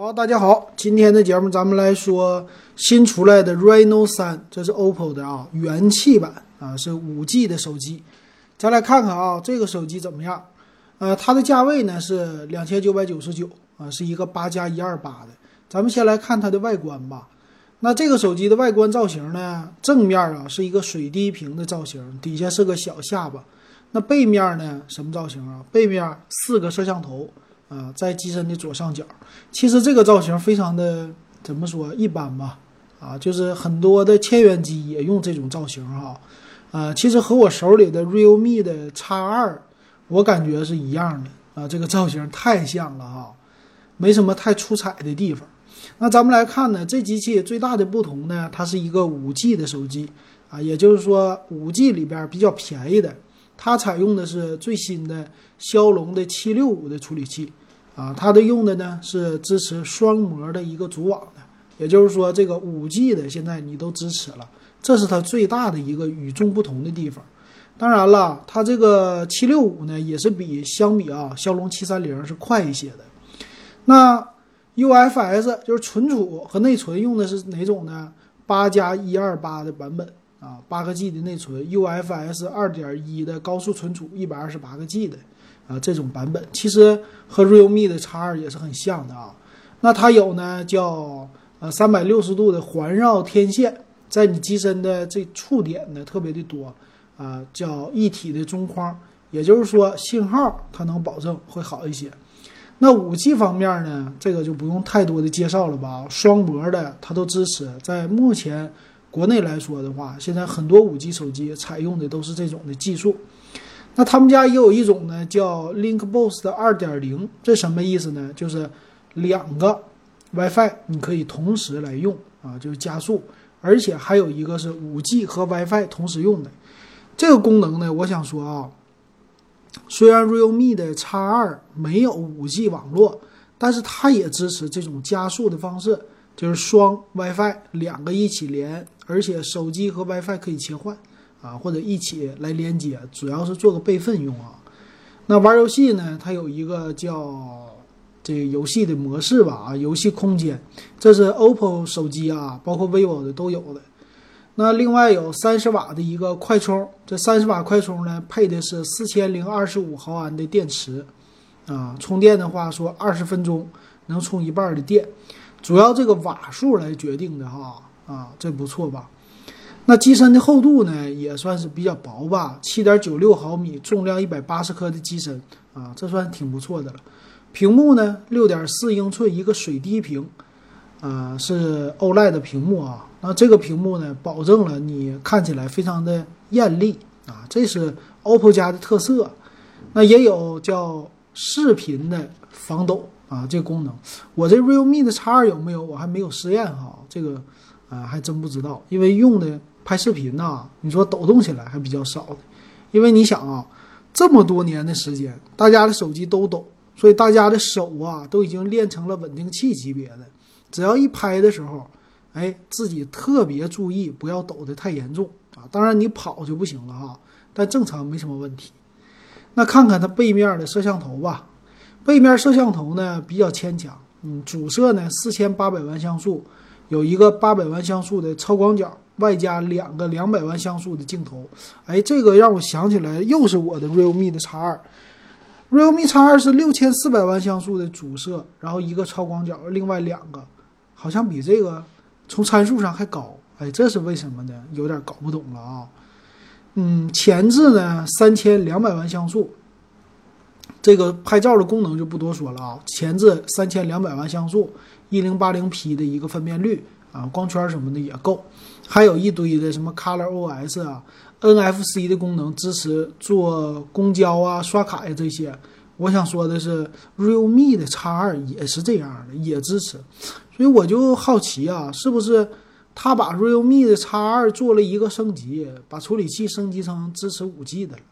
好，大家好，今天的节目咱们来说新出来的 Reno 三，这是 OPPO 的啊元气版啊，是五 G 的手机。咱来看看啊，这个手机怎么样？呃，它的价位呢是两千九百九十九啊，是一个八加一二八的。咱们先来看它的外观吧。那这个手机的外观造型呢，正面啊是一个水滴屏的造型，底下是个小下巴。那背面呢，什么造型啊？背面四个摄像头。啊，在机身的左上角，其实这个造型非常的怎么说一般吧？啊，就是很多的千元机也用这种造型哈。啊，其实和我手里的 realme 的 X 二，我感觉是一样的啊。这个造型太像了哈，没什么太出彩的地方。那咱们来看呢，这机器最大的不同呢，它是一个五 G 的手机啊，也就是说五 G 里边比较便宜的。它采用的是最新的骁龙的七六五的处理器，啊，它的用的呢是支持双模的一个组网的，也就是说这个五 G 的现在你都支持了，这是它最大的一个与众不同的地方。当然了，它这个七六五呢也是比相比啊骁龙七三零是快一些的。那 UFS 就是存储和内存用的是哪种呢？八加一二八的版本。啊，八个 G 的内存，UFS 二点一的高速存储，一百二十八个 G 的啊，这种版本其实和 Realme 的 X 二也是很像的啊。那它有呢，叫呃三百六十度的环绕天线，在你机身的这触点呢特别的多啊，叫一体的中框，也就是说信号它能保证会好一些。那五 G 方面呢，这个就不用太多的介绍了吧，双模的它都支持，在目前。国内来说的话，现在很多五 G 手机采用的都是这种的技术。那他们家也有一种呢，叫 Link Boost 的二点零，这什么意思呢？就是两个 WiFi 你可以同时来用啊，就是加速，而且还有一个是五 G 和 WiFi 同时用的这个功能呢。我想说啊，虽然 Realme 的 X 二没有五 G 网络，但是它也支持这种加速的方式。就是双 WiFi 两个一起连，而且手机和 WiFi 可以切换啊，或者一起来连接，主要是做个备份用啊。那玩游戏呢，它有一个叫这个游戏的模式吧啊，游戏空间，这是 OPPO 手机啊，包括 vivo 的都有的。那另外有三十瓦的一个快充，这三十瓦快充呢，配的是四千零二十五毫安的电池啊，充电的话说二十分钟能充一半的电。主要这个瓦数来决定的哈啊，这不错吧？那机身的厚度呢，也算是比较薄吧，七点九六毫米，重量一百八十克的机身啊，这算挺不错的了。屏幕呢，六点四英寸一个水滴屏，啊，是 OLED 的屏幕啊。那这个屏幕呢，保证了你看起来非常的艳丽啊，这是 OPPO 家的特色。那也有叫视频的防抖。啊，这功能，我这 realme 的 X 二有没有？我还没有试验哈，这个啊还真不知道，因为用的拍视频呐，你说抖动起来还比较少的，因为你想啊，这么多年的时间，大家的手机都抖，所以大家的手啊都已经练成了稳定器级别的，只要一拍的时候，哎，自己特别注意不要抖得太严重啊。当然你跑就不行了哈，但正常没什么问题。那看看它背面的摄像头吧。背面摄像头呢比较牵强，嗯，主摄呢四千八百万像素，有一个八百万像素的超广角，外加两个两百万像素的镜头。哎，这个让我想起来又是我的 realme 的 X 二，realme X 二是六千四百万像素的主摄，然后一个超广角，另外两个好像比这个从参数上还高。哎，这是为什么呢？有点搞不懂了啊。嗯，前置呢三千两百万像素。这个拍照的功能就不多说了啊，前置三千两百万像素，一零八零 P 的一个分辨率啊，光圈什么的也够，还有一堆的什么 Color OS 啊，NFC 的功能支持坐公交啊、刷卡呀这些。我想说的是，Realme 的 X 二也是这样的，也支持。所以我就好奇啊，是不是他把 Realme 的 X 二做了一个升级，把处理器升级成支持五 G 的了，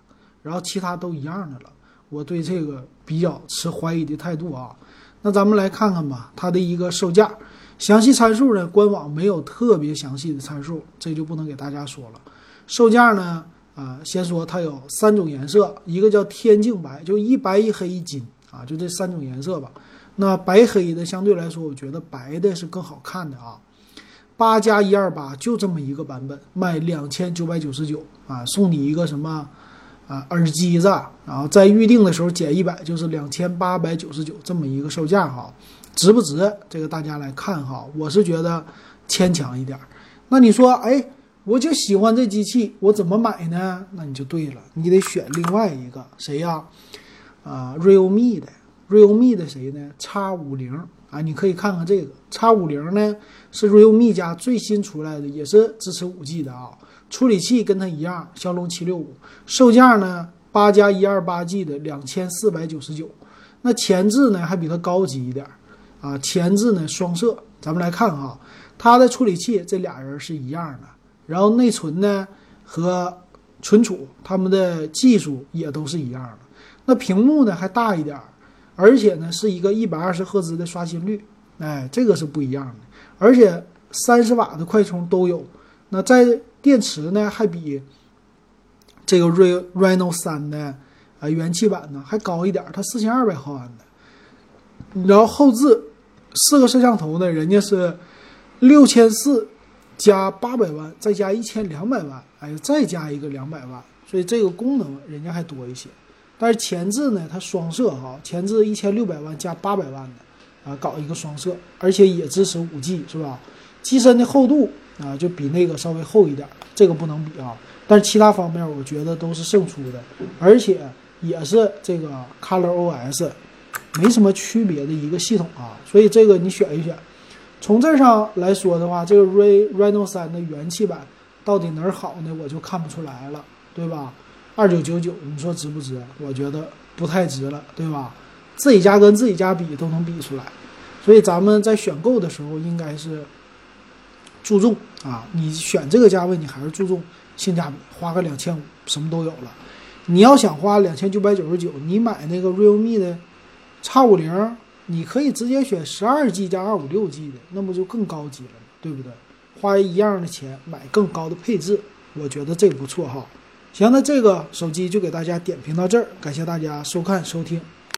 然后其他都一样的了。我对这个比较持怀疑的态度啊，那咱们来看看吧，它的一个售价，详细参数呢，官网没有特别详细的参数，这就不能给大家说了。售价呢，啊，先说它有三种颜色，一个叫天净白，就一白一黑一金啊，就这三种颜色吧。那白黑的相对来说，我觉得白的是更好看的啊。八加一二八就这么一个版本，卖两千九百九十九啊，送你一个什么啊耳机子，然后在预定的时候减一百，就是两千八百九十九这么一个售价哈，值不值？这个大家来看哈，我是觉得牵强一点。那你说，哎，我就喜欢这机器，我怎么买呢？那你就对了，你得选另外一个谁呀？啊，realme 的，realme 的谁呢？叉五零。啊，你可以看看这个叉五零呢，是 realme 家最新出来的，也是支持五 G 的啊。处理器跟它一样，骁龙七六五，售价呢八加一二八 G 的两千四百九十九。那前置呢还比它高级一点啊，前置呢双摄。咱们来看哈，它的处理器这俩人是一样的，然后内存呢和存储，他们的技术也都是一样的。那屏幕呢还大一点。而且呢，是一个一百二十赫兹的刷新率，哎，这个是不一样的。而且三十瓦的快充都有。那在电池呢，还比这个 Reno 三的啊元气版呢还高一点，它四千二百毫安的。然后后置四个摄像头呢，人家是六千四加八百万，再加一千两百万，哎，再加一个两百万，所以这个功能人家还多一些。但是前置呢，它双摄哈，前置一千六百万加八百万的，啊，搞一个双摄，而且也支持五 G 是吧？机身的厚度啊，就比那个稍微厚一点，这个不能比啊。但是其他方面我觉得都是胜出的，而且也是这个 Color OS，没什么区别的一个系统啊。所以这个你选一选。从这上来说的话，这个 Reno 三的元气版到底哪儿好呢？我就看不出来了，对吧？二九九九，你说值不值？我觉得不太值了，对吧？自己家跟自己家比都能比出来，所以咱们在选购的时候应该是注重啊，你选这个价位，你还是注重性价比，花个两千五，什么都有了。你要想花两千九百九十九，你买那个 realme 的 X 五零，你可以直接选十二 G 加二五六 G 的，那不就更高级了对不对？花一样的钱买更高的配置，我觉得这不错哈。行，那这个手机就给大家点评到这儿，感谢大家收看收听。